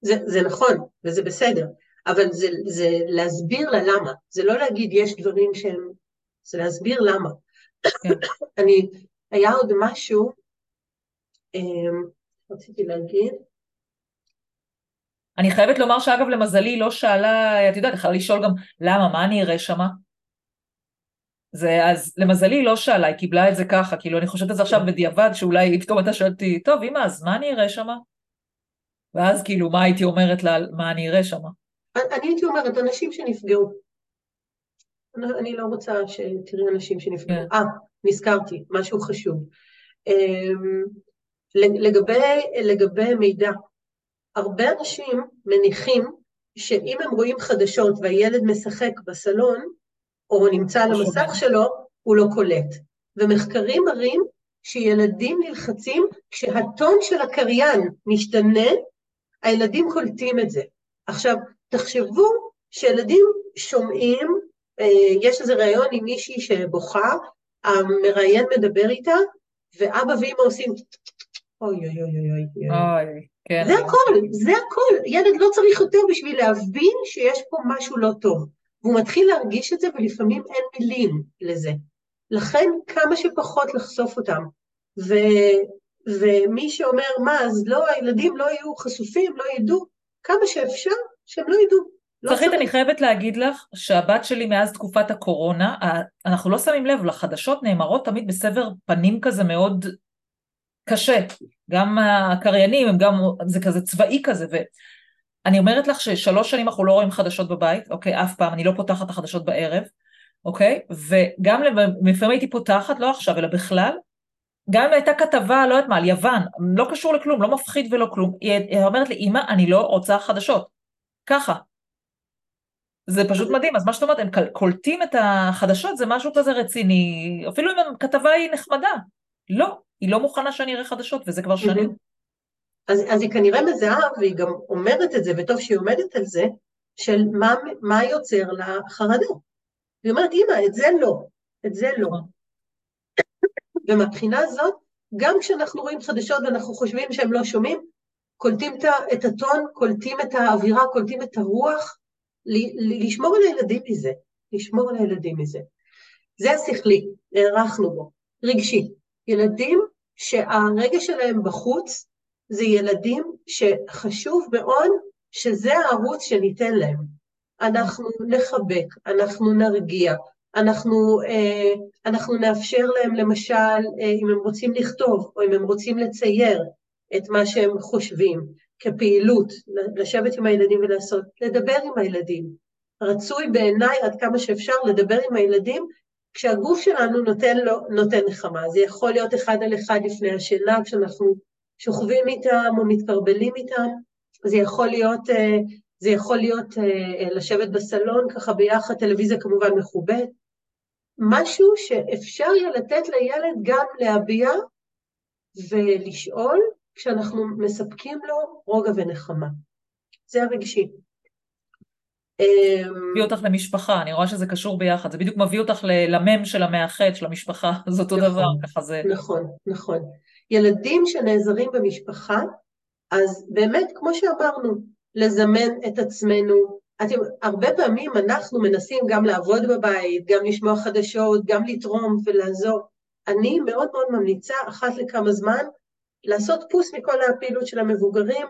זה, זה נכון וזה בסדר אבל זה, זה להסביר לה למה זה לא להגיד יש דברים שהם זה להסביר למה כן. *coughs* אני, היה עוד משהו, אמ, רציתי להגיד. אני חייבת לומר שאגב למזלי היא לא שאלה, את יודעת, יכולה לשאול גם למה, מה אני אראה שמה? זה, אז למזלי היא לא שאלה, היא קיבלה את זה ככה, כאילו אני חושבת על זה עכשיו בדיעבד, שאולי פתאום אתה שואלת אותי, טוב אמא, אז מה אני אראה שמה? ואז כאילו, מה הייתי אומרת לה, מה אני אראה שמה? אני הייתי אומרת, אנשים שנפגעו. אני לא רוצה שתראי אנשים שנפגעו. כן. אה, נזכרתי, משהו חשוב. אמ, לגבי, לגבי מידע, הרבה אנשים מניחים שאם הם רואים חדשות והילד משחק בסלון, או נמצא על המסך שלו, הוא לא קולט. ומחקרים מראים שילדים נלחצים, כשהטון של הקריין משתנה, הילדים קולטים את זה. עכשיו, תחשבו שילדים שומעים, אה, יש איזה ראיון עם מישהי שבוכה, המראיין מדבר איתה, ואבא ואמא עושים אוי אוי אוי אוי אוי. כן. זה הכל, זה הכל. ילד לא צריך יותר בשביל להבין שיש פה משהו לא טוב. והוא מתחיל להרגיש את זה, ולפעמים אין מילים לזה. לכן כמה שפחות לחשוף אותם. ו, ומי שאומר, מה, אז לא, הילדים לא יהיו חשופים, לא ידעו, כמה שאפשר, שהם לא ידעו. צחית, לא אני חייבת להגיד לך שהבת שלי מאז תקופת הקורונה, אנחנו לא שמים לב, לחדשות נאמרות תמיד בסבר פנים כזה מאוד קשה. גם הקריינים הם גם, זה כזה צבאי כזה, ואני אומרת לך ששלוש שנים אנחנו לא רואים חדשות בבית, אוקיי, אף פעם, אני לא פותחת את החדשות בערב, אוקיי, וגם לפעמים הייתי פותחת, לא עכשיו, אלא בכלל, גם אם הייתה כתבה, לא יודעת מה, על יוון, לא קשור לכלום, לא מפחיד ולא כלום, היא אומרת לי, אמא, אני לא רוצה חדשות. ככה. זה פשוט מדהים, אז מה שאת אומרת, הם קולטים את החדשות, זה משהו כזה רציני, אפילו אם הכתבה היא נחמדה. לא, היא לא מוכנה שאני אראה חדשות, וזה כבר שנים. אז, אז היא כנראה מזהה, והיא גם אומרת את זה, וטוב שהיא עומדת על זה, של מה, מה יוצר לה חרדה. היא אומרת, אמא, את זה לא, את זה לא. נכון. ומבחינה הזאת, גם כשאנחנו רואים חדשות ואנחנו חושבים שהם לא שומעים, קולטים את הטון, קולטים את האווירה, קולטים את הרוח, לשמור על הילדים מזה, לשמור על הילדים מזה. זה השכלי, הערכנו בו. רגשי, ילדים שהרגש שלהם בחוץ, זה ילדים שחשוב מאוד שזה הערוץ שניתן להם. אנחנו נחבק, אנחנו נרגיע, אנחנו, אה, אנחנו נאפשר להם למשל, אה, אם הם רוצים לכתוב או אם הם רוצים לצייר את מה שהם חושבים כפעילות, לשבת עם הילדים ולעשות, לדבר עם הילדים. רצוי בעיניי עד כמה שאפשר לדבר עם הילדים כשהגוף שלנו נותן, לו, נותן נחמה. זה יכול להיות אחד על אחד לפני השינה, כשאנחנו שוכבים איתם או מתקרבלים איתם, זה יכול להיות, אה, זה יכול להיות לשבת בסלון ככה ביחד, טלוויזיה כמובן מכובדת. משהו שאפשר יהיה לתת לילד גם להביע ולשאול כשאנחנו מספקים לו רוגע ונחמה. זה הרגשי. מביא אותך למשפחה, אני רואה שזה קשור ביחד, זה בדיוק מביא אותך למם של המאחד, של המשפחה, *laughs* זה אותו נכון, דבר, ככה זה... נכון, נכון. ילדים שנעזרים במשפחה, אז באמת, כמו שאמרנו, לזמן את עצמנו, אתם, הרבה פעמים אנחנו מנסים גם לעבוד בבית, גם לשמוע חדשות, גם לתרום ולעזור. אני מאוד מאוד ממליצה אחת לכמה זמן לעשות פוס מכל הפעילות של המבוגרים,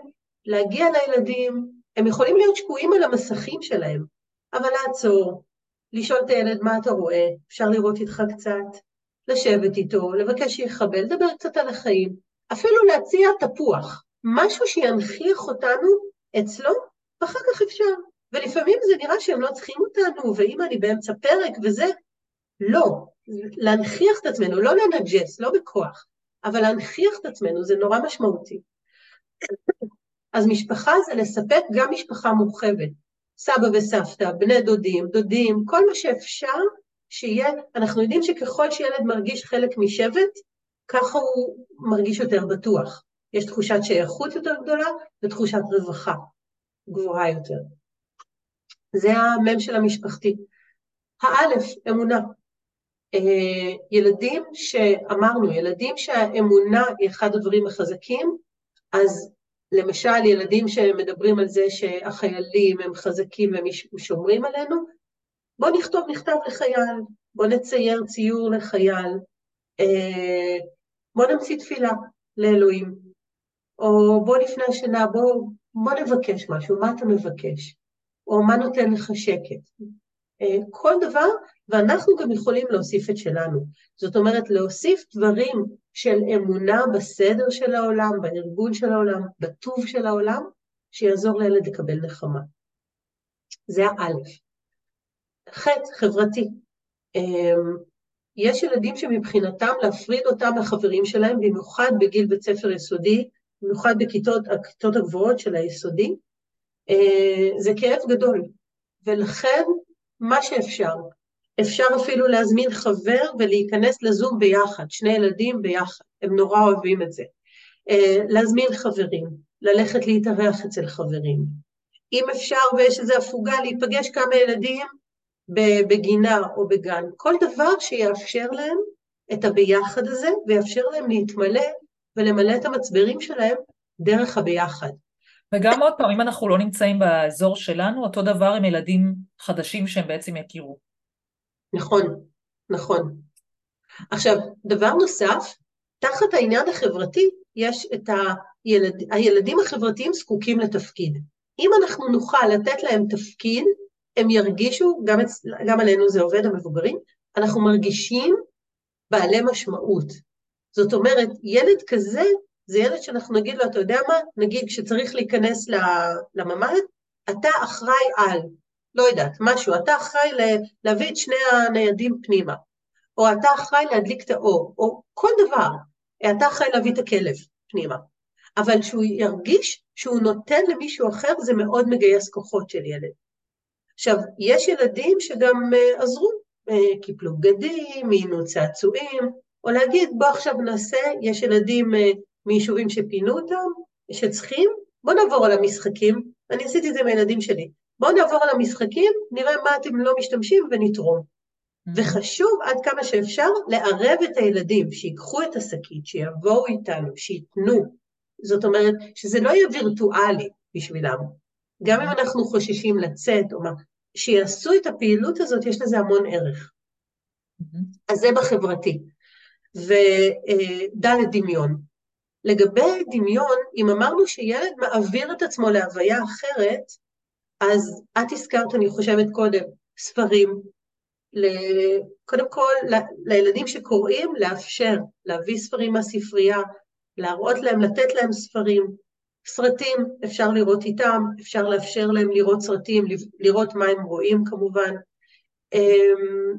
להגיע לילדים, הם יכולים להיות שקועים על המסכים שלהם, אבל לעצור, לשאול את הילד מה אתה רואה, אפשר לראות איתך קצת, לשבת איתו, לבקש שיכבד, לדבר קצת על החיים, אפילו להציע תפוח, משהו שינכיח אותנו אצלו, ואחר כך אפשר. ולפעמים זה נראה שהם לא צריכים אותנו, ואם אני באמצע פרק וזה, לא. להנכיח את עצמנו, לא לנג'ס, לא בכוח, אבל להנכיח את עצמנו, זה נורא משמעותי. אז משפחה זה לספק גם משפחה מורחבת. סבא וסבתא, בני דודים, דודים, כל מה שאפשר שיהיה, אנחנו יודעים שככל שילד מרגיש חלק משבט, ככה הוא מרגיש יותר בטוח. יש תחושת שייכות יותר גדולה ותחושת רווחה גבוהה יותר. זה המם של המשפחתי. האלף, אמונה. אה, ילדים שאמרנו, ילדים שהאמונה היא אחד הדברים החזקים, אז למשל ילדים שמדברים על זה שהחיילים הם חזקים והם שומרים עלינו, בואו נכתוב מכתב לחייל, בואו נצייר ציור לחייל, אה, בואו נמציא תפילה לאלוהים, או בואו לפני השינה, בואו בוא נבקש משהו, מה אתה מבקש? או מה נותן לך שקט. אה, כל דבר, ואנחנו גם יכולים להוסיף את שלנו. זאת אומרת, להוסיף דברים של אמונה בסדר של העולם, בארגון של העולם, בטוב של העולם, שיעזור לילד לקבל נחמה. זה האלף. חטא, חברתי. אמ, יש ילדים שמבחינתם להפריד אותם מהחברים שלהם, במיוחד בגיל בית ספר יסודי, במיוחד בכיתות הכיתות הגבוהות של היסודי, אה, זה כאב גדול, ולכן מה שאפשר, אפשר אפילו להזמין חבר ולהיכנס לזום ביחד, שני ילדים ביחד, הם נורא אוהבים את זה. אה, להזמין חברים, ללכת להתארח אצל חברים. אם אפשר ויש איזו הפוגה, להיפגש כמה ילדים בגינה או בגן. כל דבר שיאפשר להם את הביחד הזה ויאפשר להם להתמלא ולמלא את המצברים שלהם דרך הביחד. וגם עוד פעם, אם אנחנו לא נמצאים באזור שלנו, אותו דבר עם ילדים חדשים שהם בעצם יכירו. נכון, נכון. עכשיו, דבר נוסף, תחת העניין החברתי יש את הילד, הילדים החברתיים זקוקים לתפקיד. אם אנחנו נוכל לתת להם תפקיד, הם ירגישו, גם, גם עלינו זה עובד, המבוגרים, אנחנו מרגישים בעלי משמעות. זאת אומרת, ילד כזה, זה ילד שאנחנו נגיד לו, אתה יודע מה? נגיד כשצריך להיכנס לממ"ד, אתה אחראי על, לא יודעת, משהו, אתה אחראי להביא את שני הניידים פנימה, או אתה אחראי להדליק את האור, או כל דבר, אתה אחראי להביא את הכלב פנימה. אבל שהוא ירגיש שהוא נותן למישהו אחר, זה מאוד מגייס כוחות של ילד. עכשיו, יש ילדים שגם uh, עזרו, uh, קיפלו בגדים, מינו צעצועים, או להגיד, בוא עכשיו נעשה, יש ילדים uh, מיישובים שפינו אותם, שצריכים, בוא נעבור על המשחקים, אני עשיתי את זה עם הילדים שלי, בואו נעבור על המשחקים, נראה מה אתם לא משתמשים ונתרום. Mm-hmm. וחשוב עד כמה שאפשר לערב את הילדים, שיקחו את השקית, שיבואו איתנו, שייתנו. זאת אומרת, שזה לא יהיה וירטואלי בשבילם. גם אם אנחנו חוששים לצאת, או מה, שיעשו את הפעילות הזאת, יש לזה המון ערך. Mm-hmm. אז זה בחברתי. וד' דמיון. לגבי דמיון, אם אמרנו שילד מעביר את עצמו להוויה אחרת, אז את הזכרת, אני חושבת קודם, ספרים. קודם כל, לילדים שקוראים, לאפשר, להביא ספרים מהספרייה, להראות להם, לתת להם ספרים. סרטים, אפשר לראות איתם, אפשר לאפשר להם לראות סרטים, לראות מה הם רואים כמובן. אמ,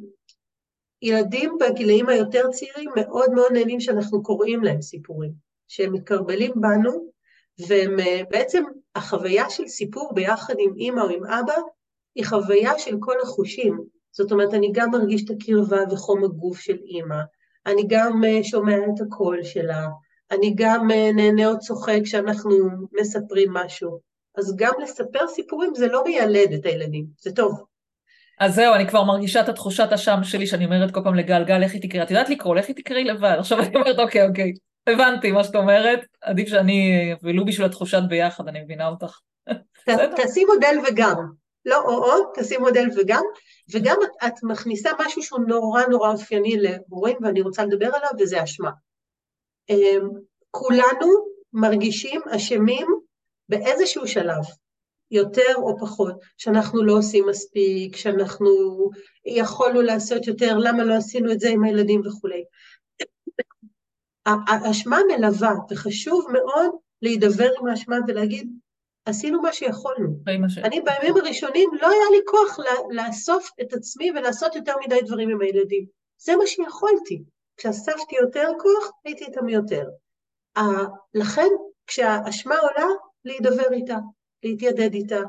ילדים בגילאים היותר צעירים מאוד מאוד נהנים שאנחנו קוראים להם סיפורים, שהם מתקרבלים בנו, והם אה, בעצם, החוויה של סיפור ביחד עם אימא או עם אבא, היא חוויה של כל החושים. זאת אומרת, אני גם מרגיש את הקרבה וחום הגוף של אימא, אני גם אה, שומע את הקול שלה, אני גם אה, נהנה או צוחק כשאנחנו מספרים משהו. אז גם לספר סיפורים זה לא מיילד את הילדים, זה טוב. אז זהו, אני כבר מרגישה את התחושת אשם שלי, שאני אומרת כל פעם לגל, גל, לכי תקראי, את יודעת לקרוא, לכי תקראי לבד. עכשיו אני אומרת, אוקיי, אוקיי, הבנתי מה שאת אומרת, עדיף שאני, ולו בשביל התחושת ביחד, אני מבינה אותך. תעשי מודל וגם, לא או-או, תעשי מודל וגם, וגם את, את מכניסה משהו שהוא נורא נורא אופייני להורים, ואני רוצה לדבר עליו, וזה אשמה. אמ, כולנו מרגישים אשמים באיזשהו שלב, יותר או פחות, שאנחנו לא עושים מספיק, שאנחנו יכולנו לעשות יותר, למה לא עשינו את זה עם הילדים וכולי. האשמה מלווה, וחשוב מאוד להידבר עם האשמה ולהגיד, עשינו מה שיכולנו. אני בימים הראשונים לא היה לי כוח לאסוף את עצמי ולעשות יותר מדי דברים עם הילדים. זה מה שיכולתי. כשאספתי יותר כוח, הייתי איתם יותר. לכן, כשהאשמה עולה, להידבר איתה, להתיידד איתה,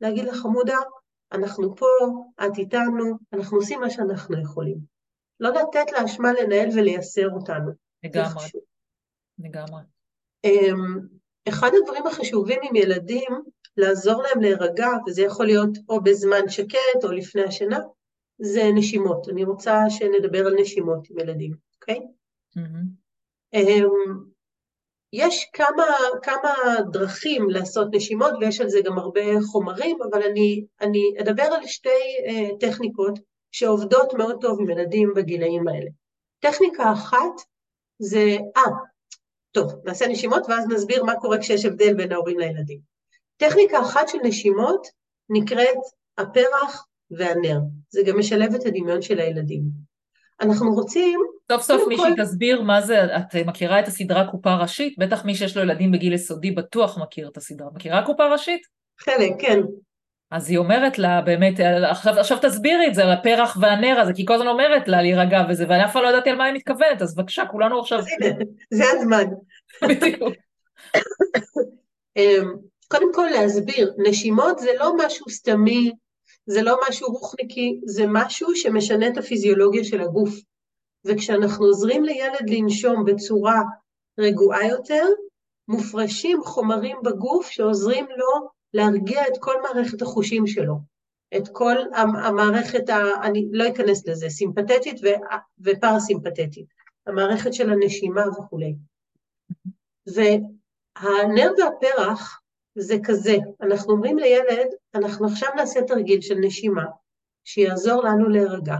להגיד לה, חמודה, אנחנו פה, את איתנו, אנחנו עושים מה שאנחנו יכולים. לא לתת לאשמה לנהל ולייסר אותנו. לגמרי, לגמרי. אמ, אחד הדברים החשובים עם ילדים, לעזור להם להירגע, וזה יכול להיות או בזמן שקט או לפני השינה, זה נשימות. אני רוצה שנדבר על נשימות עם ילדים, אוקיי? Mm-hmm. יש כמה, כמה דרכים לעשות נשימות, ויש על זה גם הרבה חומרים, אבל אני, אני אדבר על שתי uh, טכניקות שעובדות מאוד טוב עם ילדים בגילאים האלה. טכניקה אחת זה, אה, טוב, נעשה נשימות ואז נסביר מה קורה כשיש הבדל בין ההורים לילדים. טכניקה אחת של נשימות נקראת הפרח והנר. זה גם משלב את הדמיון של הילדים. אנחנו רוצים... סוף סוף מישהי כל... תסביר מה זה, את מכירה את הסדרה קופה ראשית? בטח מי שיש לו ילדים בגיל יסודי בטוח מכיר את הסדרה. מכירה קופה ראשית? חלק, כן. אז היא אומרת לה, באמת, עכשיו, עכשיו תסבירי את זה, על הפרח והנר הזה, כי כל הזמן אומרת לה להירגע וזה, ואני אף פעם לא ידעתי על מה היא מתכוונת, אז בבקשה, כולנו עכשיו... זה הזמן. בדיוק. אמ, קודם כל להסביר, נשימות זה לא משהו סתמי, זה לא משהו רוחניקי, זה משהו שמשנה את הפיזיולוגיה של הגוף. וכשאנחנו עוזרים לילד לנשום בצורה רגועה יותר, מופרשים חומרים בגוף שעוזרים לו להרגיע את כל מערכת החושים שלו. את כל המערכת, ה, אני לא אכנס לזה, סימפתטית ופרסימפתטית, המערכת של הנשימה וכולי. והנר והפרח זה כזה, אנחנו אומרים לילד, אנחנו עכשיו נעשה תרגיל של נשימה, שיעזור לנו להירגע.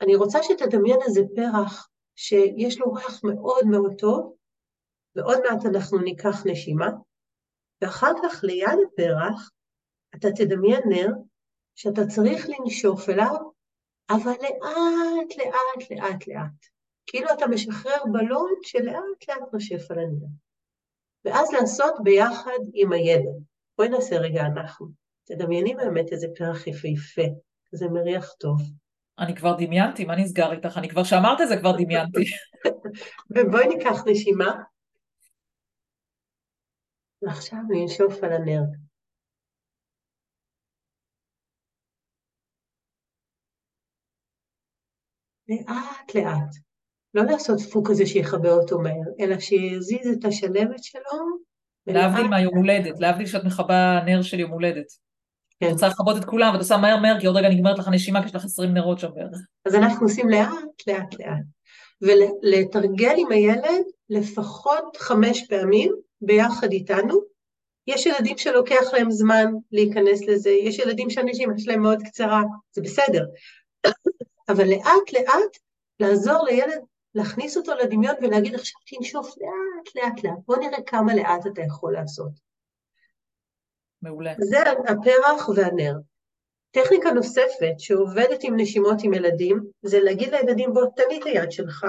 אני רוצה שתדמיין איזה פרח שיש לו ריח מאוד מאוד טוב, ועוד מעט אנחנו ניקח נשימה, ואחר כך ליד הפרח אתה תדמיין נר שאתה צריך לנשוף אליו, אבל לאט, לאט, לאט, לאט. כאילו אתה משחרר בלון שלאט לאט נושף על הנר. ואז לעשות ביחד עם הילד. בואי נעשה רגע אנחנו. תדמייני באמת איזה פרח יפהפה, כזה מריח טוב. אני כבר דמיינתי, מה נסגר איתך? אני כבר שאמרת את זה כבר דמיינתי. *laughs* ובואי ניקח נשימה. ועכשיו ננשוף על הנר. לאט לאט. לא לעשות דפוק כזה שיכבה אותו מהר, אלא שיזיז את השלבת שלו. להבדיל מהיום הולדת, להבדיל שאת מכבה נר של יום הולדת. כן. את רוצה לכבות את כולם, ואת עושה מהר מהר, כי עוד רגע נגמרת לך נשימה, כי יש לך 20 נרות שם בערך. אז אנחנו עושים לאט, לאט, לאט. ולתרגל עם הילד לפחות חמש פעמים ביחד איתנו. יש ילדים שלוקח להם זמן להיכנס לזה, יש ילדים שהנשימה שלהם מאוד קצרה, זה בסדר. *coughs* אבל לאט לאט לעזור לילד להכניס אותו לדמיון ולהגיד עכשיו תנשוף לאט לאט לאט, בוא נראה כמה לאט אתה יכול לעשות. מעולה. זה הפרח והנר. טכניקה נוספת שעובדת עם נשימות עם ילדים, זה להגיד לילדים בוא תן לי את היד שלך,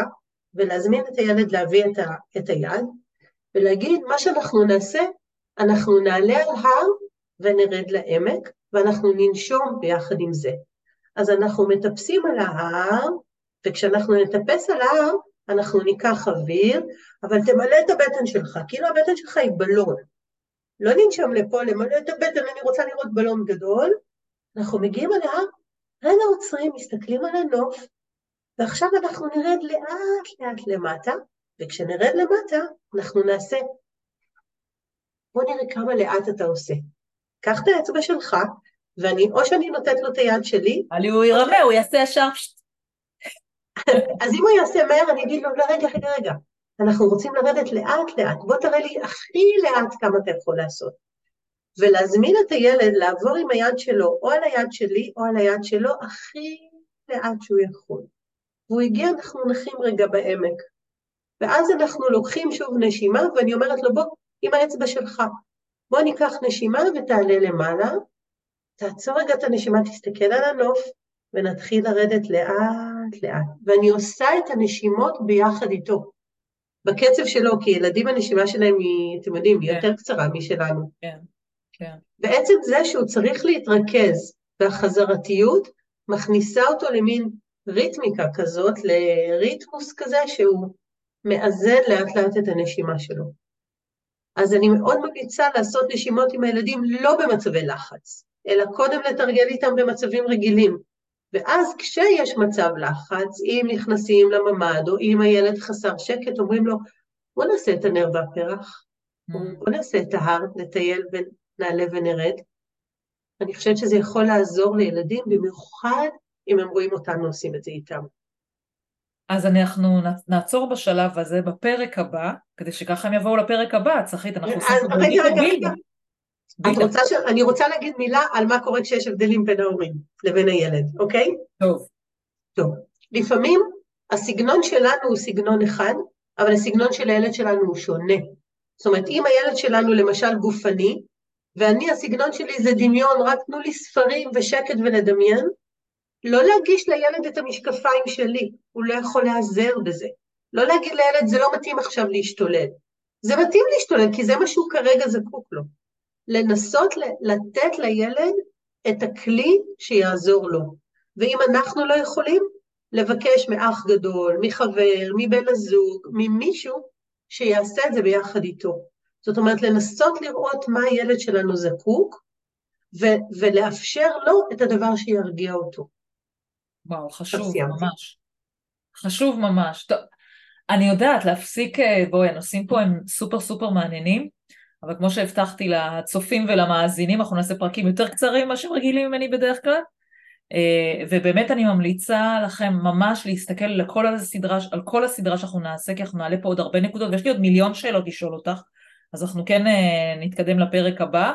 ולהזמין את הילד להביא את, ה, את היד, ולהגיד מה שאנחנו נעשה, אנחנו נעלה על הר ונרד לעמק, ואנחנו ננשום ביחד עם זה. אז אנחנו מטפסים על ההר, וכשאנחנו נטפס על ההר, אנחנו ניקח אוויר, אבל תמלא את הבטן שלך, כאילו הבטן שלך היא בלון. לא ננשום לפה, למלא את הבטן, אני רוצה לראות בלון גדול. אנחנו מגיעים על ההר, רגע עוצרים, מסתכלים על הנוף, ועכשיו אנחנו נרד לאט לאט למטה, וכשנרד למטה, אנחנו נעשה. בוא נראה כמה לאט אתה עושה. קח את האצבע שלך, ואני, או שאני נותנת לו את היד שלי... אבל הוא ירמה, הוא יעשה ישר אז אם הוא יעשה מהר, אני אגיד לו, לא, רגע, רגע, רגע, אנחנו רוצים לרדת לאט-לאט, בוא תראה לי הכי לאט כמה אתה יכול לעשות. ולהזמין את הילד לעבור עם היד שלו או על היד שלי או על היד שלו הכי לאט שהוא יכול. והוא הגיע, אנחנו נחים רגע בעמק. ואז אנחנו לוקחים שוב נשימה, ואני אומרת לו, בוא, עם האצבע שלך, בוא ניקח נשימה ותעלה למעלה, תעצור רגע את הנשימה, תסתכל על הנוף, ונתחיל לרדת לאט לאט. ואני עושה את הנשימות ביחד איתו, בקצב שלו, כי ילדים הנשימה שלהם היא, אתם יודעים, היא כן. יותר קצרה משלנו. כן, כן. בעצם זה שהוא צריך להתרכז והחזרתיות מכניסה אותו למין ריתמיקה כזאת, לריתמוס כזה שהוא מאזן לאט לאט את הנשימה שלו. אז אני מאוד ממליצה לעשות נשימות עם הילדים לא במצבי לחץ, אלא קודם לתרגל איתם במצבים רגילים. ואז כשיש מצב לחץ, אם נכנסים לממ"ד או אם הילד חסר שקט, אומרים לו, בוא נעשה את הנר והפרח, mm. בוא נעשה את ההר, נטייל ונעלה ונרד. אני חושבת שזה יכול לעזור לילדים, במיוחד אם הם רואים אותנו עושים את זה איתם. אז אנחנו נעצור בשלב הזה בפרק הבא, כדי שככה הם יבואו לפרק הבא, צחית, אנחנו עושים פה רגע. את רוצה ש... אני רוצה להגיד מילה על מה קורה כשיש הבדלים בין ההורים לבין הילד, אוקיי? טוב. טוב. לפעמים הסגנון שלנו הוא סגנון אחד, אבל הסגנון של הילד שלנו הוא שונה. זאת אומרת, אם הילד שלנו למשל גופני, ואני, הסגנון שלי זה דמיון, רק תנו לי ספרים ושקט ולדמיין, לא להגיש לילד את המשקפיים שלי, הוא לא יכול להיעזר בזה. לא להגיד לילד, זה לא מתאים עכשיו להשתולל. זה מתאים להשתולל, כי זה מה שהוא כרגע זקוק לו. לנסות לתת לילד את הכלי שיעזור לו. ואם אנחנו לא יכולים, לבקש מאח גדול, מחבר, מבן הזוג, ממישהו שיעשה את זה ביחד איתו. זאת אומרת, לנסות לראות מה הילד שלנו זקוק, ו- ולאפשר לו את הדבר שירגיע אותו. וואו, חשוב ממש. חשוב ממש. טוב, אני יודעת, להפסיק, אה, בואי, הנושאים פה הם סופר סופר מעניינים, אבל כמו שהבטחתי לצופים ולמאזינים, אנחנו נעשה פרקים יותר קצרים ממה שהם רגילים ממני בדרך כלל. אה, ובאמת אני ממליצה לכם ממש להסתכל על כל הסדרה, על כל הסדרה שאנחנו נעשה, כי אנחנו נעלה פה עוד הרבה נקודות, ויש לי עוד מיליון שאלות לשאול אותך, אז אנחנו כן אה, נתקדם לפרק הבא.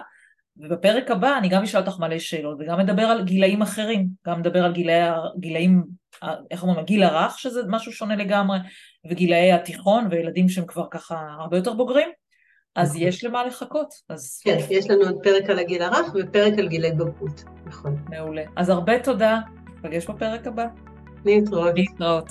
ובפרק הבא אני גם אשאל אותך מלא שאלות וגם אדבר על גילאים אחרים, גם אדבר על גילאי, גילאים, איך אומרים, הגיל הרך שזה משהו שונה לגמרי, וגילאי התיכון וילדים שהם כבר ככה הרבה יותר בוגרים, אז נכון. יש למה לחכות. אז... כן, יש לנו עוד פרק על הגיל הרך ופרק על גילי בגרות, נכון. מעולה. אז הרבה תודה, נפגש בפרק הבא. להתראות. להתראות.